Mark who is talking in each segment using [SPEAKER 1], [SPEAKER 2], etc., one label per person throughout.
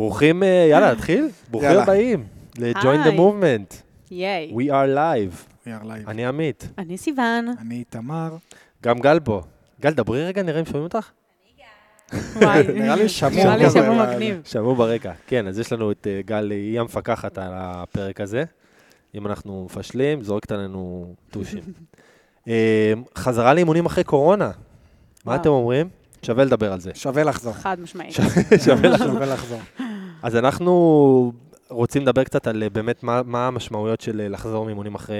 [SPEAKER 1] ברוכים, אה, יאללה, נתחיל? ברוכים. הבאים ל-Join the. Movement.
[SPEAKER 2] ייי.
[SPEAKER 1] We are live.
[SPEAKER 3] We are live.
[SPEAKER 1] אני עמית.
[SPEAKER 2] אני סיוון.
[SPEAKER 3] אני תמר.
[SPEAKER 1] גם גל פה. גל, דברי רגע, נראה אם שומעים אותך.
[SPEAKER 2] וואי.
[SPEAKER 3] נראה לי אבל-
[SPEAKER 2] מגניב.
[SPEAKER 1] שמעו ברקע. כן, אז יש לנו את אה, גל, היא המפקחת על הפרק הזה. אם אנחנו מפשלים, זורקת עלינו טושים. אה, חזרה לאימונים אחרי קורונה. מה. אתם אומרים? שווה לדבר על זה.
[SPEAKER 3] שווה לחזור.
[SPEAKER 2] חד משמעית.
[SPEAKER 1] שווה
[SPEAKER 3] לחזור.
[SPEAKER 1] אז אנחנו רוצים לדבר קצת על אה, באמת מה, מה המשמעויות של אה, לחזור מאימונים אחרי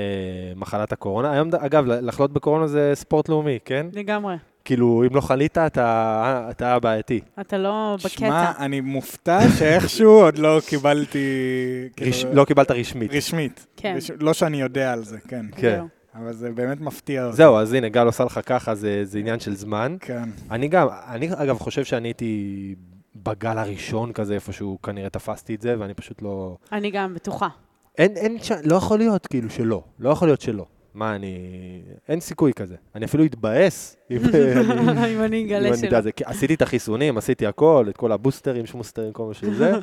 [SPEAKER 1] מחלת הקורונה. היום, אגב, לחלות בקורונה זה ספורט לאומי, כן?
[SPEAKER 2] לגמרי.
[SPEAKER 1] כאילו, אם לא חלית, אתה, אתה בעייתי.
[SPEAKER 2] אתה לא
[SPEAKER 3] שמע,
[SPEAKER 2] בקטע.
[SPEAKER 3] אני מופתע שאיכשהו עוד לא קיבלתי... כאילו,
[SPEAKER 1] רש... לא קיבלת רשמית.
[SPEAKER 3] רשמית.
[SPEAKER 2] כן.
[SPEAKER 3] רש- לא שאני יודע על זה, כן.
[SPEAKER 1] כן.
[SPEAKER 3] אבל זה באמת מפתיע אותי.
[SPEAKER 1] זהו, אז הנה, גל עושה לך ככה, זה, זה עניין של זמן.
[SPEAKER 3] כן.
[SPEAKER 1] אני גם, אני אגב חושב שאני הייתי בגל הראשון כזה, איפשהו כנראה תפסתי את זה, ואני פשוט לא...
[SPEAKER 2] אני גם בטוחה.
[SPEAKER 1] אין, אין, ש... לא יכול להיות כאילו שלא, לא יכול להיות שלא. מה, אני... אין סיכוי כזה. אני אפילו אתבאס אם אני...
[SPEAKER 2] אגלה שלא.
[SPEAKER 1] עשיתי את החיסונים, עשיתי הכל, את כל הבוסטרים, שמוסטרים, כל מה שזה,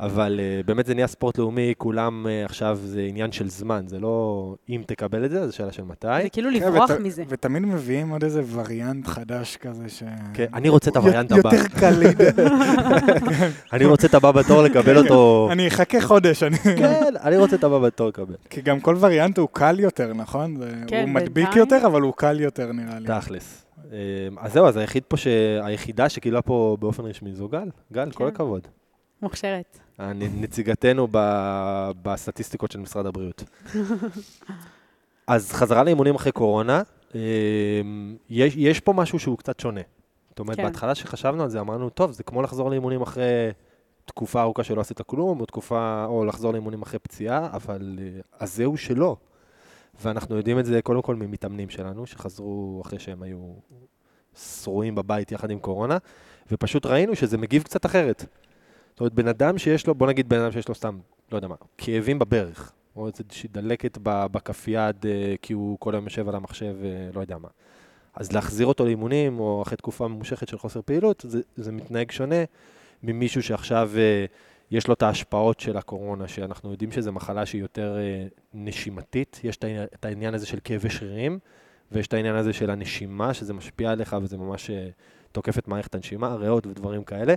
[SPEAKER 1] אבל uh, באמת זה נהיה ספורט לאומי, כולם uh, עכשיו זה עניין של זמן, זה לא אם תקבל את זה, זו שאלה של מתי.
[SPEAKER 2] זה כאילו
[SPEAKER 3] כן,
[SPEAKER 2] לברוח
[SPEAKER 3] ות-
[SPEAKER 2] מזה.
[SPEAKER 3] ותמיד מביאים עוד איזה וריאנט חדש כזה ש...
[SPEAKER 1] כן, אני רוצה את הווריאנט הבא.
[SPEAKER 3] יותר קל לי.
[SPEAKER 1] אני רוצה את הבא בתור לקבל אותו.
[SPEAKER 3] אני אחכה חודש, אני...
[SPEAKER 1] כן, אני רוצה את הבא בתור לקבל.
[SPEAKER 3] כי גם כל וריאנט הוא קל יותר, נכון? זה-
[SPEAKER 2] כן,
[SPEAKER 3] הוא מדביק. יותר, אבל הוא קל יותר, נראה לי.
[SPEAKER 1] תכלס. אה, אז זהו, אז היחיד פה, ש- היחידה שקיבלה פה באופן רשמי זו גל. גל, כל
[SPEAKER 2] כן.
[SPEAKER 1] הכבוד.
[SPEAKER 2] מוכשרת.
[SPEAKER 1] נציגתנו ב- בסטטיסטיקות של משרד הבריאות. אז חזרה לאימונים אחרי קורונה, אה, יש, יש פה משהו שהוא קצת שונה. זאת אומרת,
[SPEAKER 2] כן.
[SPEAKER 1] בהתחלה שחשבנו על זה, אמרנו, טוב, זה כמו לחזור לאימונים אחרי תקופה ארוכה שלא עשית כלום, או תקופה, או לחזור לאימונים אחרי פציעה, אבל אה, אז זהו שלא. ואנחנו יודעים את זה קודם כל ממתאמנים שלנו, שחזרו אחרי שהם היו שרועים בבית יחד עם קורונה, ופשוט ראינו שזה מגיב קצת אחרת. זאת אומרת, בן אדם שיש לו, בוא נגיד בן אדם שיש לו סתם, לא יודע מה, כאבים בברך, או איזושהי דלקת בכף יד, אה, כי הוא כל היום יושב על המחשב, אה, לא יודע מה. אז להחזיר אותו לאימונים, או אחרי תקופה ממושכת של חוסר פעילות, זה, זה מתנהג שונה ממישהו שעכשיו אה, יש לו את ההשפעות של הקורונה, שאנחנו יודעים שזו מחלה שהיא יותר נשימתית, יש את העניין- הזה של כאבי שרירים, ויש את העניין הזה של הנשימה, שזה משפיע עליך וזה ממש תוקף את מערכת הנשימה, ריאות ודברים כאלה.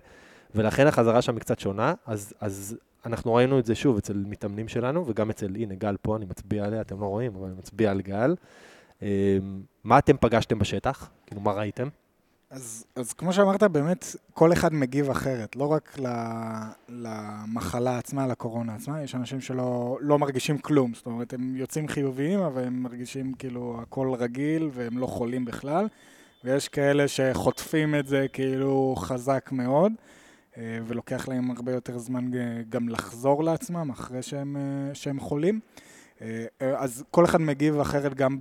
[SPEAKER 1] ולכן החזרה שם היא קצת שונה, אז, אז אנחנו ראינו את זה שוב אצל מתאמנים שלנו, וגם אצל, הנה, גל פה, אני מצביע עליה, אתם לא רואים, אבל אני מצביע על גל. אמ, מה אתם פגשתם בשטח? כאילו, מה ראיתם?
[SPEAKER 3] אז, אז כמו שאמרת, באמת, כל אחד מגיב אחרת, לא רק למחלה עצמה, לקורונה עצמה, יש אנשים שלא לא מרגישים כלום, זאת אומרת, הם יוצאים חיוביים, אבל הם מרגישים כאילו הכל רגיל והם לא חולים בכלל, ויש כאלה שחוטפים את זה כאילו חזק מאוד, ולוקח להם הרבה יותר זמן אה, גם לחזור לעצמם אחרי שהם, אה, שהם חולים. אה, אז כל אחד מגיב אחרת גם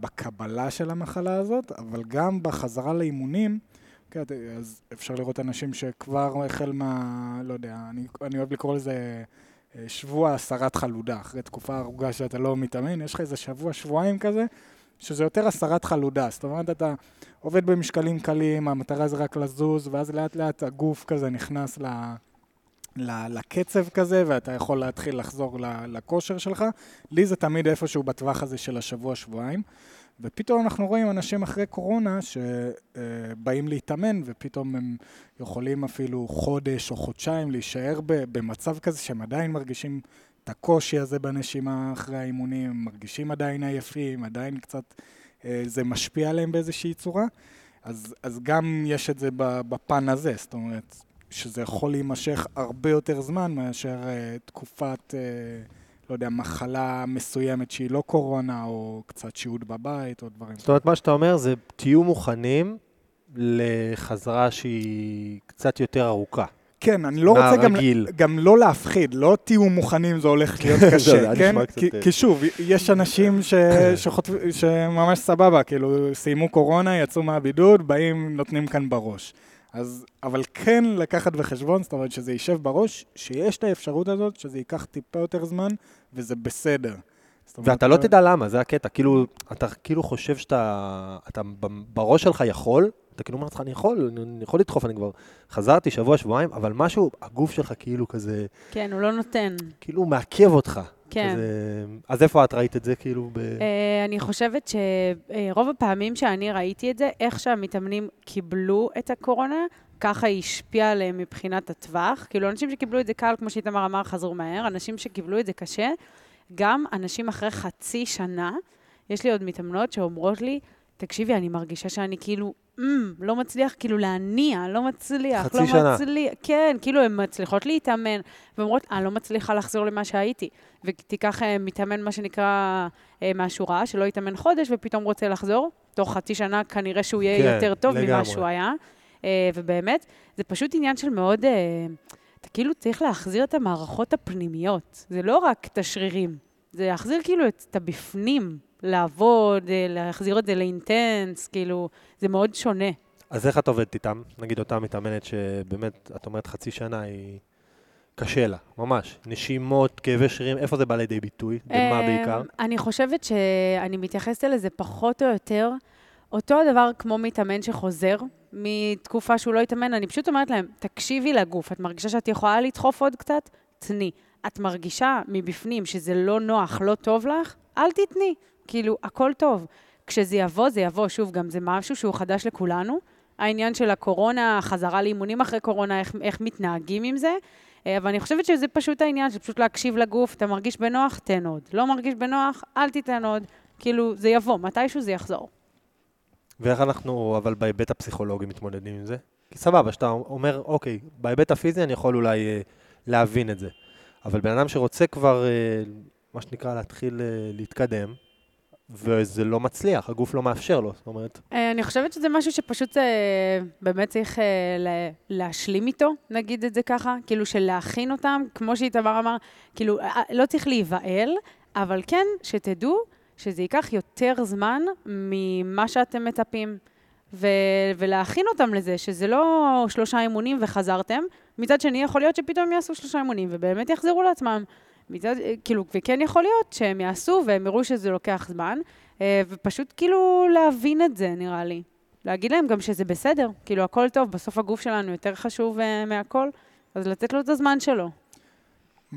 [SPEAKER 3] בקבלה של המחלה הזאת, אבל גם בחזרה לאימונים, כן, אז אפשר לראות אנשים שכבר החל מה... לא יודע, אני, אני אוהב לקרוא לזה אה, שבוע הסרת חלודה. אחרי תקופה ארוכה שאתה לא מתאמן, יש לך איזה שבוע, שבועיים כזה, שזה יותר הסרת חלודה. זאת אומרת, אתה עובד במשקלים קלים, המטרה זה רק לזוז, ואז לאט לאט הגוף כזה נכנס ל... לקצב כזה, ואתה יכול להתחיל לחזור לכושר שלך. לי זה תמיד איפשהו בטווח הזה של השבוע-שבועיים. ופתאום אנחנו רואים אנשים אחרי קורונה שבאים להתאמן, ופתאום הם יכולים אפילו חודש או חודשיים להישאר במצב כזה שהם עדיין מרגישים את הקושי הזה בנשימה אחרי האימונים, הם מרגישים עדיין עייפים, עדיין קצת אה, זה משפיע עליהם באיזושהי צורה. אז, אז גם יש את זה בפן הזה, זאת אומרת, שזה יכול להימשך הרבה יותר זמן מאשר uh, תקופת, uh, לא יודע, מחלה מסוימת שהיא לא קורונה, או קצת שהות בבית, או דברים.
[SPEAKER 1] זאת אומרת, מה שאתה אומר זה, תהיו מוכנים לחזרה שהיא קצת יותר ארוכה.
[SPEAKER 3] כן, אני לא רוצה גם. גם לא להפחיד, לא תהיו מוכנים, זה הולך להיות
[SPEAKER 1] זה
[SPEAKER 3] קשה, כן? כי,
[SPEAKER 1] אה.
[SPEAKER 3] כי שוב, יש אנשים ש, שחוטפ, שממש סבבה, כאילו, סיימו קורונה, יצאו מהבידוד, באים, נותנים כאן בראש. אז, אבל כן לקחת בחשבון, זאת אומרת שזה יישב בראש, שיש את האפשרות הזאת, שזה ייקח טיפה יותר זמן, וזה בסדר. אומרת,
[SPEAKER 1] ואתה לא תדע למה, זה הקטע. כאילו, אתה כאילו חושב שאתה אתה בראש שלך יכול, אתה כאילו אומר לעצמך, אני יכול, אני יכול לדחוף, אני כבר חזרתי שבוע, שבועיים, אבל משהו, הגוף שלך כאילו כזה,
[SPEAKER 2] כן, הוא לא נותן.
[SPEAKER 1] כאילו הוא מעכב אותך.
[SPEAKER 2] כן.
[SPEAKER 1] כזה... אז איפה את ראית את זה, כאילו, ב...
[SPEAKER 2] אה, אני חושבת שרוב הפעמים שאני ראיתי את זה, איך שהמתאמנים קיבלו את הקורונה, ככה היא השפיעה עליהם מבחינת הטווח. כאילו, אנשים שקיבלו את זה קל, כמו שאיתמר אמר, חזרו מהר. אנשים שקיבלו את זה קשה, גם אנשים אחרי חצי שנה, יש לי עוד מתאמנות שאומרות לי, תקשיבי, אני מרגישה שאני כאילו, mm, לא מצליח כאילו להניע, לא מצליח,
[SPEAKER 1] חצי
[SPEAKER 2] לא
[SPEAKER 1] שנה.
[SPEAKER 2] מצליח. כן, כאילו, הן מצליחות להתאמן, ואומרות, אני לא מצליחה לחזור למה שהייתי. ותיקח אה, מתאמן, מה שנקרא, אה, מהשורה, שלא יתאמן חודש ופתאום רוצה לחזור, תוך חצי שנה כנראה שהוא יהיה
[SPEAKER 1] כן,
[SPEAKER 2] יותר טוב ממה
[SPEAKER 1] לגמרי.
[SPEAKER 2] שהוא היה. אה, ובאמת, זה פשוט עניין של מאוד... אה, אתה כאילו צריך להחזיר את המערכות הפנימיות. זה לא רק את השרירים, זה להחזיר כאילו את, את הבפנים, לעבוד, אה, להחזיר את זה לאינטנס, כאילו, זה מאוד שונה.
[SPEAKER 1] אז איך את עובדת איתם? נגיד אותה מתאמנת שבאמת, את אומרת חצי שנה היא... קשה לה, ממש. נשימות, כאבי שרירים, איפה זה בא לידי ביטוי? במה
[SPEAKER 2] אמ,
[SPEAKER 1] בעיקר?
[SPEAKER 2] אני חושבת שאני מתייחסת לזה פחות או יותר, אותו הדבר כמו מתאמן שחוזר מתקופה שהוא לא התאמן, אני פשוט אומרת להם, תקשיבי לגוף, את מרגישה שאת יכולה לדחוף עוד קצת? תני. את מרגישה מבפנים שזה לא נוח, לא טוב לך? אל תתני. כאילו, הכל טוב. כשזה יבוא, זה יבוא. שוב, גם זה משהו שהוא חדש לכולנו. העניין של הקורונה, החזרה לאימונים אחרי קורונה, איך, איך מתנהגים עם זה. אה, אבל אני חושבת שזה פשוט העניין, של פשוט להקשיב לגוף, אתה מרגיש בנוח, תן עוד. לא מרגיש בנוח, אל תיתן עוד. כאילו, זה יבוא, מתישהו זה יחזור.
[SPEAKER 1] ואיך אנחנו, אבל בהיבט הפסיכולוגי מתמודדים עם זה? כי סבבה, שאתה אומר, אוקיי, בהיבט הפיזי אני יכול אולי אה, להבין את זה. אבל בן אדם שרוצה כבר, אה, מה שנקרא, להתחיל אה, להתקדם, וזה לא מצליח, הגוף לא מאפשר לו. זאת אומרת,
[SPEAKER 2] אה, אני חושבת שזה משהו שפשוט באמת צריך להשלים איתו, נגיד את זה ככה, כאילו של להכין אותם, כמו שאיתמר אמר, כאילו, לא צריך להיבהל, אבל כן, שתדעו שזה ייקח יותר זמן ממה שאתם מצפים. ו- ולהכין אותם לזה, שזה לא שלושה אימונים וחזרתם. מצד שני, יכול להיות שפתאום יעשו שלושה אימונים ובאמת יחזרו לעצמם. מצד, כאילו, וכן יכול להיות שהם יעשו והם יראו שזה לוקח זמן, אה, ופשוט כאילו להבין את זה, נראה לי. להגיד להם גם שזה בסדר, כאילו, הכל טוב, בסוף הגוף שלנו יותר חשוב אה, מהכל, אז לתת לו את הזמן שלו.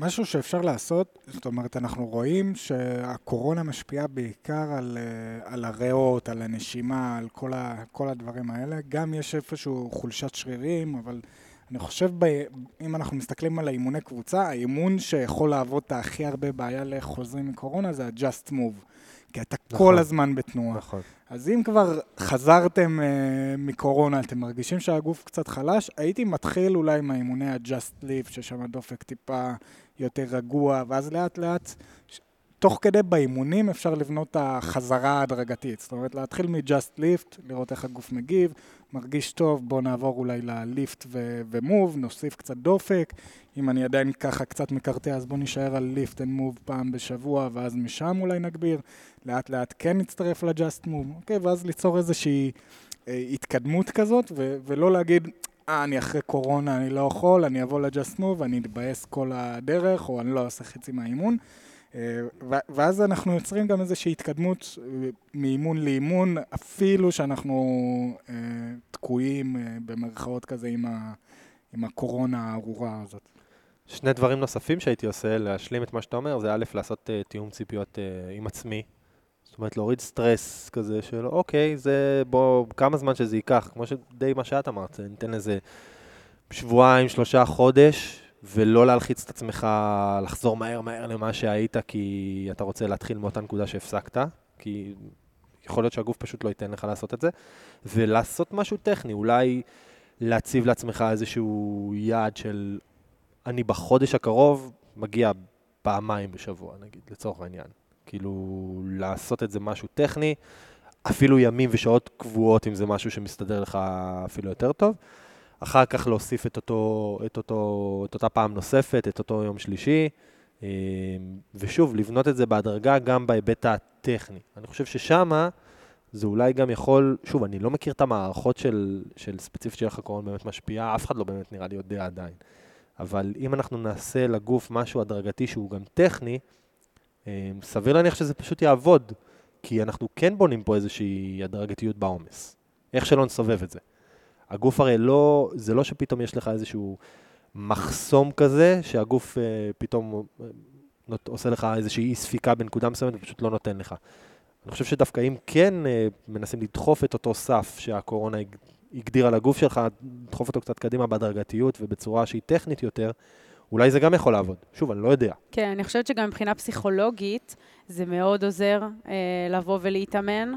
[SPEAKER 3] משהו שאפשר לעשות, זאת אומרת, אנחנו רואים שהקורונה משפיעה בעיקר על, אה, על הריאות, על הנשימה, על כל, ה, כל הדברים האלה. גם יש איפשהו חולשת שרירים, אבל אני חושב, ב, אם אנחנו מסתכלים על האימוני קבוצה, האימון שיכול להוות הכי הרבה בעיה לחוזרים מקורונה זה ה-just move. כי אתה
[SPEAKER 1] נכון.
[SPEAKER 3] כל הזמן בתנועה.
[SPEAKER 1] נכון.
[SPEAKER 3] אז אם כבר חזרתם uh, מקורונה, אתם מרגישים שהגוף קצת חלש, הייתי מתחיל אולי עם האימוני ה-Just Lift, ששם הדופק טיפה יותר רגוע, ואז לאט לאט, ש- תוך כדי באימונים אפשר לבנות את החזרה ההדרגתית. זאת אומרת, להתחיל מ-Just Lift, לראות איך הגוף מגיב, מרגיש טוב, בואו נעבור אולי ל-Lift ו-Move, נוסיף קצת דופק. אם אני עדיין ככה קצת מקרטע, אז בואו נישאר על Lift and Move פעם בשבוע, ואז משם אולי נגביר. לאט לאט כן נצטרף ל-Just Move, אוקיי? ואז ליצור איזושהי אה, התקדמות כזאת, ו- ולא להגיד, אה, אני אחרי קורונה, אני לא יכול, אני אבוא ל-Just Move, ואני אתבאס כל הדרך, או אני לא אעשה חצי מהאימון. אה, ואז אנחנו יוצרים גם איזושהי התקדמות אה, מאימון לאימון, אפילו שאנחנו אה, תקועים במרכאות כזה עם, ה- עם הקורונה הארורה הזאת.
[SPEAKER 1] שני דברים נוספים שהייתי עושה, להשלים את מה שאתה אומר, זה א', לעשות uh, תיאום ציפיות uh, עם עצמי. זאת אומרת, להוריד סטרס כזה של, אוקיי, זה בוא, כמה זמן שזה ייקח, כמו שדי מה שאת אמרת, ניתן לזה שבועיים, שלושה, חודש, ולא להלחיץ את עצמך לחזור מהר מהר למה שהיית, כי אתה רוצה להתחיל מאותה נקודה שהפסקת, כי יכול להיות שהגוף פשוט לא ייתן לך לעשות את זה, ולעשות משהו טכני, אולי להציב לעצמך איזשהו יעד של אני בחודש הקרוב מגיע פעמיים בשבוע, נגיד, לצורך העניין. כאילו, לעשות את זה משהו טכני, אפילו ימים ושעות קבועות, אם זה משהו שמסתדר לך אפילו יותר טוב. אחר כך להוסיף את, אותו, את, אותו, את אותה פעם נוספת, את אותו יום שלישי, אה, ושוב, לבנות את זה בהדרגה גם בהיבט הטכני. אני חושב ששמה זה אולי גם יכול, שוב, אני לא מכיר את המערכות של, של ספציפית של הקורונה באמת משפיעה, אף אחד לא באמת נראה לי יודע עדיין. אבל אם אנחנו נעשה לגוף משהו הדרגתי שהוא גם טכני, אה, סביר להניח שזה פשוט יעבוד, כי אנחנו כן בונים פה איזושהי הדרגתיות בעומס. איך שלא נסובב את זה. הגוף הרי לא, זה לא שפתאום יש לך איזשהו מחסום כזה, שהגוף אה, פתאום אה, נות, עושה לך איזושהי אי ספיקה בנקודה מסוימת ופשוט לא נותן לך. אני חושב שדווקא אם כן אה, מנסים לדחוף את אותו סף שהקורונה הג- הגדירה לגוף שלך, לדחוף אותו קצת קדימה בהדרגתיות ובצורה שהיא טכנית יותר, אולי זה גם יכול לעבוד. שוב, אני לא יודע.
[SPEAKER 2] כן, אני חושבת שגם מבחינה פסיכולוגית זה מאוד עוזר אה, לבוא ולהתאמן.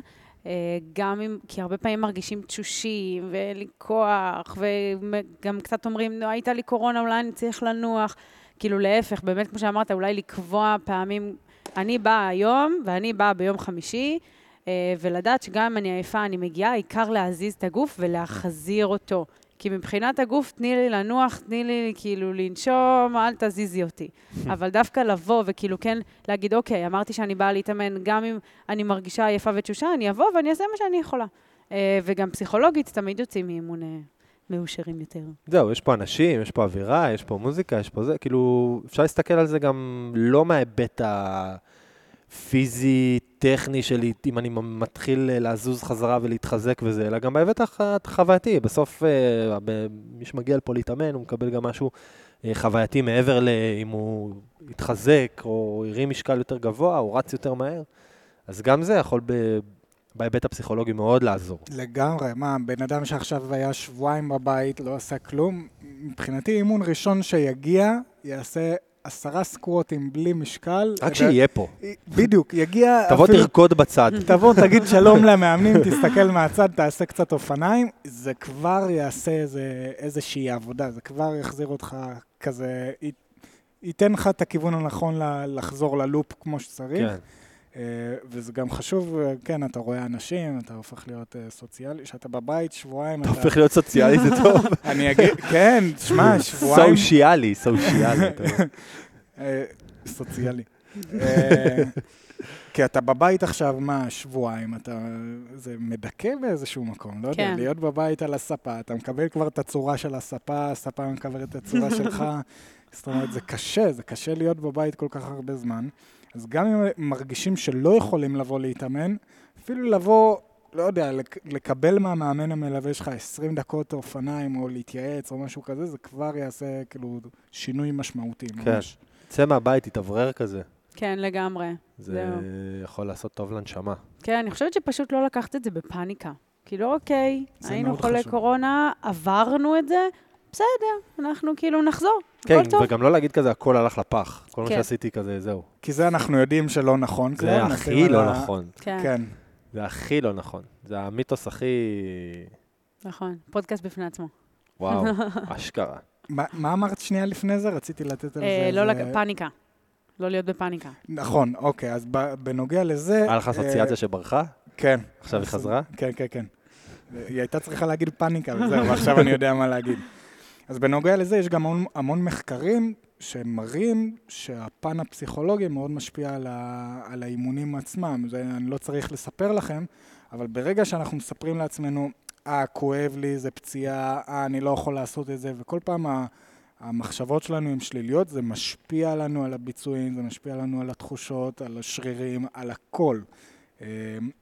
[SPEAKER 2] אה, גם אם, כי הרבה פעמים מרגישים תשושים ואין לי כוח, וגם קצת אומרים, נו, הייתה לי קורונה, אולי אני צריך לנוח. כאילו, להפך, באמת, כמו שאמרת, אולי לקבוע פעמים, אני באה היום ואני באה ביום חמישי, אה, ולדעת שגם אם אני עייפה, אני מגיעה, העיקר להזיז את הגוף ולהחזיר אותו. כי מבחינת הגוף, תני לי לנוח, תני לי כאילו לנשום, אל תזיזי אותי. אבל דווקא לבוא וכאילו כן להגיד, אוקיי, אמרתי שאני באה להתאמן, גם אם אני מרגישה עייפה ותשושה, אני אבוא ואני אעשה מה שאני יכולה. אה, וגם פסיכולוגית, תמיד יוצאים מאימון אה, מאושרים יותר.
[SPEAKER 1] זהו, יש פה אנשים, יש פה אווירה, יש פה מוזיקה, יש פה זה, כאילו, אפשר להסתכל על זה גם לא מההיבט הפיזי, טכני שלי, אם אני מתחיל אה, לזוז חזרה ולהתחזק וזה, אלא גם בהיבט הח- החווייתי. בסוף, אה, מי שמגיע לפה להתאמן, הוא מקבל גם משהו אה, חווייתי מעבר לאם הוא התחזק, או הרים משקל יותר גבוה, או רץ יותר מהר. אז גם זה יכול ב... בהיבט הפסיכולוגי מאוד לעזור.
[SPEAKER 3] לגמרי, מה, בן אדם שעכשיו היה שבועיים בבית, לא עשה כלום, מבחינתי אימון ראשון שיגיע, יעשה עשרה סקווטים בלי משקל.
[SPEAKER 1] רק שיהיה פה.
[SPEAKER 3] בדיוק, יגיע
[SPEAKER 1] תבוא
[SPEAKER 3] אפילו...
[SPEAKER 1] תרקוד בצד.
[SPEAKER 3] תבוא, תגיד שלום למאמנים, תסתכל מהצד, תעשה קצת אופניים, זה כבר יעשה איזה, איזושהי עבודה, זה כבר יחזיר אותך כזה, ייתן לך את הכיוון הנכון לחזור ללופ כמו שצריך.
[SPEAKER 1] כן.
[SPEAKER 3] אה, וזה גם חשוב, אה, כן, אתה רואה אנשים, אתה הופך להיות אה, סוציאלי, כשאתה בבית שבועיים,
[SPEAKER 1] אתה הופך להיות סוציאלי, זה טוב.
[SPEAKER 3] אני אגיד, כן, שמע, שבועיים...
[SPEAKER 1] סושיאלי, סושיאלי.
[SPEAKER 3] סוציאלי. כי אתה בבית עכשיו, מה, שבועיים, אתה... זה מדכא באיזשהו מקום, לא יודע,
[SPEAKER 2] כן.
[SPEAKER 3] להיות בבית על הספה, אתה מקבל כבר את הצורה של הספה, הספה מקבלת את הצורה שלך. זאת אומרת, זה קשה, זה קשה להיות בבית כל כך הרבה זמן. אז גם אם מרגישים שלא יכולים לבוא להתאמן, אפילו לבוא, לא יודע, לק- לקבל מהמאמן המלווה שלך 20 דקות אופניים, או להתייעץ, או משהו כזה, זה כבר יעשה כאילו שינוי משמעותי,
[SPEAKER 1] כן.
[SPEAKER 3] ממש.
[SPEAKER 1] צא מהבית, תתאוורר כזה.
[SPEAKER 2] כן, לגמרי.
[SPEAKER 1] זה
[SPEAKER 2] זהו.
[SPEAKER 1] יכול לעשות טוב לנשמה.
[SPEAKER 2] כן, אני חושבת שפשוט לא לקחת את זה בפאניקה. כאילו, אוקיי, היינו חולי
[SPEAKER 3] חשוב.
[SPEAKER 2] קורונה, עברנו את זה, בסדר, אנחנו כאילו נחזור,
[SPEAKER 1] כן,
[SPEAKER 2] הכל טוב.
[SPEAKER 1] וגם לא להגיד כזה, הכל הלך לפח. כל מה
[SPEAKER 2] כן.
[SPEAKER 1] שעשיתי כזה, זהו.
[SPEAKER 3] כי זה אנחנו יודעים שלא נכון.
[SPEAKER 1] זה הכי לא
[SPEAKER 3] ה-
[SPEAKER 1] נכון.
[SPEAKER 2] כן,
[SPEAKER 3] כן.
[SPEAKER 1] זה הכי לא נכון. זה המיתוס הכי...
[SPEAKER 2] נכון. פודקאסט בפני עצמו.
[SPEAKER 1] וואו, אשכרה.
[SPEAKER 3] מה מה אמרת שנייה לפני זה? רציתי לתת על זה...
[SPEAKER 2] אה, לא
[SPEAKER 3] איזה-
[SPEAKER 2] לק... פאניקה. לא להיות בפאניקה.
[SPEAKER 3] נכון, אוקיי, אז בנוגע לזה...
[SPEAKER 1] היה לך
[SPEAKER 3] אה,
[SPEAKER 1] אסוציאציה שברחה?
[SPEAKER 3] כן.
[SPEAKER 1] עכשיו היא חזרה?
[SPEAKER 3] כן, כן, כן. היא הייתה צריכה להגיד פאניקה וזהו, ועכשיו אני יודע מה להגיד. אז בנוגע לזה, יש גם המון, המון מחקרים שמראים שהפן הפסיכולוגי מאוד משפיע על, ה, על האימונים עצמם. זה אני לא צריך לספר לכם, אבל ברגע שאנחנו מספרים לעצמנו, אה, כואב לי, זה פציעה, אה, אני לא יכול לעשות את זה, וכל פעם ה, המחשבות שלנו הן שליליות, זה משפיע לנו על הביצועים, זה משפיע לנו על התחושות, על השרירים, על הכל. אה,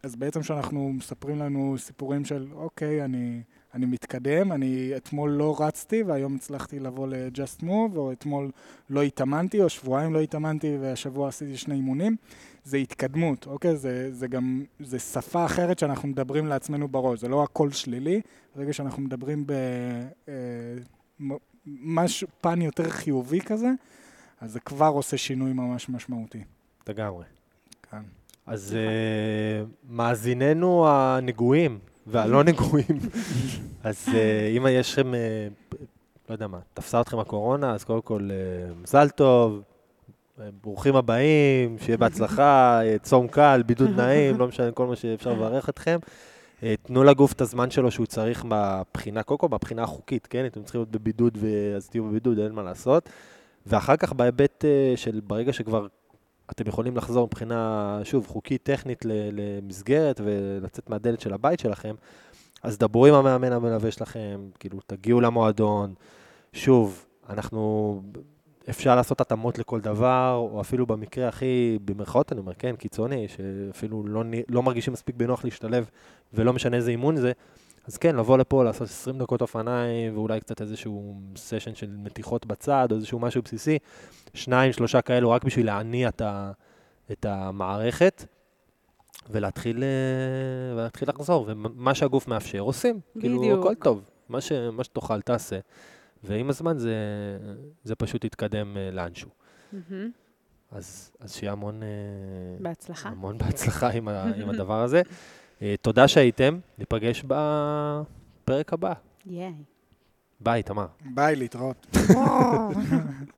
[SPEAKER 3] אז בעצם כשאנחנו מספרים לנו סיפורים של, אוקיי, אני, אני מתקדם, אני אתמול לא רצתי והיום הצלחתי לבוא ל-Just Move, או אתמול לא התאמנתי, או שבועיים לא התאמנתי והשבוע עשיתי שני אימונים, זה התקדמות, אוקיי? זה, זה גם, זה שפה אחרת שאנחנו מדברים לעצמנו בראש, זה לא הכל שלילי, ברגע שאנחנו מדברים במשהו, פן יותר חיובי כזה, אז זה כבר עושה שינוי ממש משמעותי.
[SPEAKER 1] לגמרי.
[SPEAKER 3] כן.
[SPEAKER 1] אז אה, מאזיננו הנגועים והלא נגועים, אז אה, אם יש לכם, אה, לא יודע מה, תפסה אתכם הקורונה, אז קודם כל אה, מזל טוב, ברוכים הבאים, שיהיה בהצלחה, צום קל, בידוד נעים, לא משנה, כל מה שאפשר לברך אתכם. תנו לגוף את הזמן שלו שהוא צריך מבחינה, קודם כל מבחינה החוקית, כן? אתם צריכים להיות בבידוד, אז תהיו בבידוד, אין מה לעשות. ואחר כך בהיבט של ברגע שכבר אתם יכולים לחזור מבחינה, שוב, חוקית, טכנית למסגרת ולצאת מהדלת של הבית שלכם, אז דברו עם המאמן המלווה שלכם, כאילו, תגיעו למועדון. שוב, אנחנו, אפשר לעשות התאמות לכל דבר, או אפילו במקרה הכי, במרכאות אני אומר, כן, קיצוני, שאפילו לא, לא מרגישים מספיק בנוח להשתלב, ולא משנה איזה אימון זה, אז כן, לבוא לפה, לעשות 20 דקות אופניים, ואולי קצת איזשהו סשן של מתיחות בצד, או איזשהו משהו בסיסי, שניים, שלושה כאלו, רק בשביל להניע את, ה, את המערכת, ולהתחיל, אה, ולהתחיל לחזור, ומה שהגוף מאפשר, עושים. כאילו,
[SPEAKER 2] בדיוק.
[SPEAKER 1] הכל טוב, מה, ש, מה שתאכל תעשה, ועם הזמן זה, זה פשוט יתקדם אה, לאנשהו.
[SPEAKER 2] מהמם.
[SPEAKER 1] אז, אז שיהיה המון, אה,
[SPEAKER 2] בהצלחה.
[SPEAKER 1] המון בהצלחה עם, ה, עם הדבר הזה. אה, תודה שהייתם, ניפגש בפרק הבא. ביי, תמר.
[SPEAKER 3] ביי, להתראות.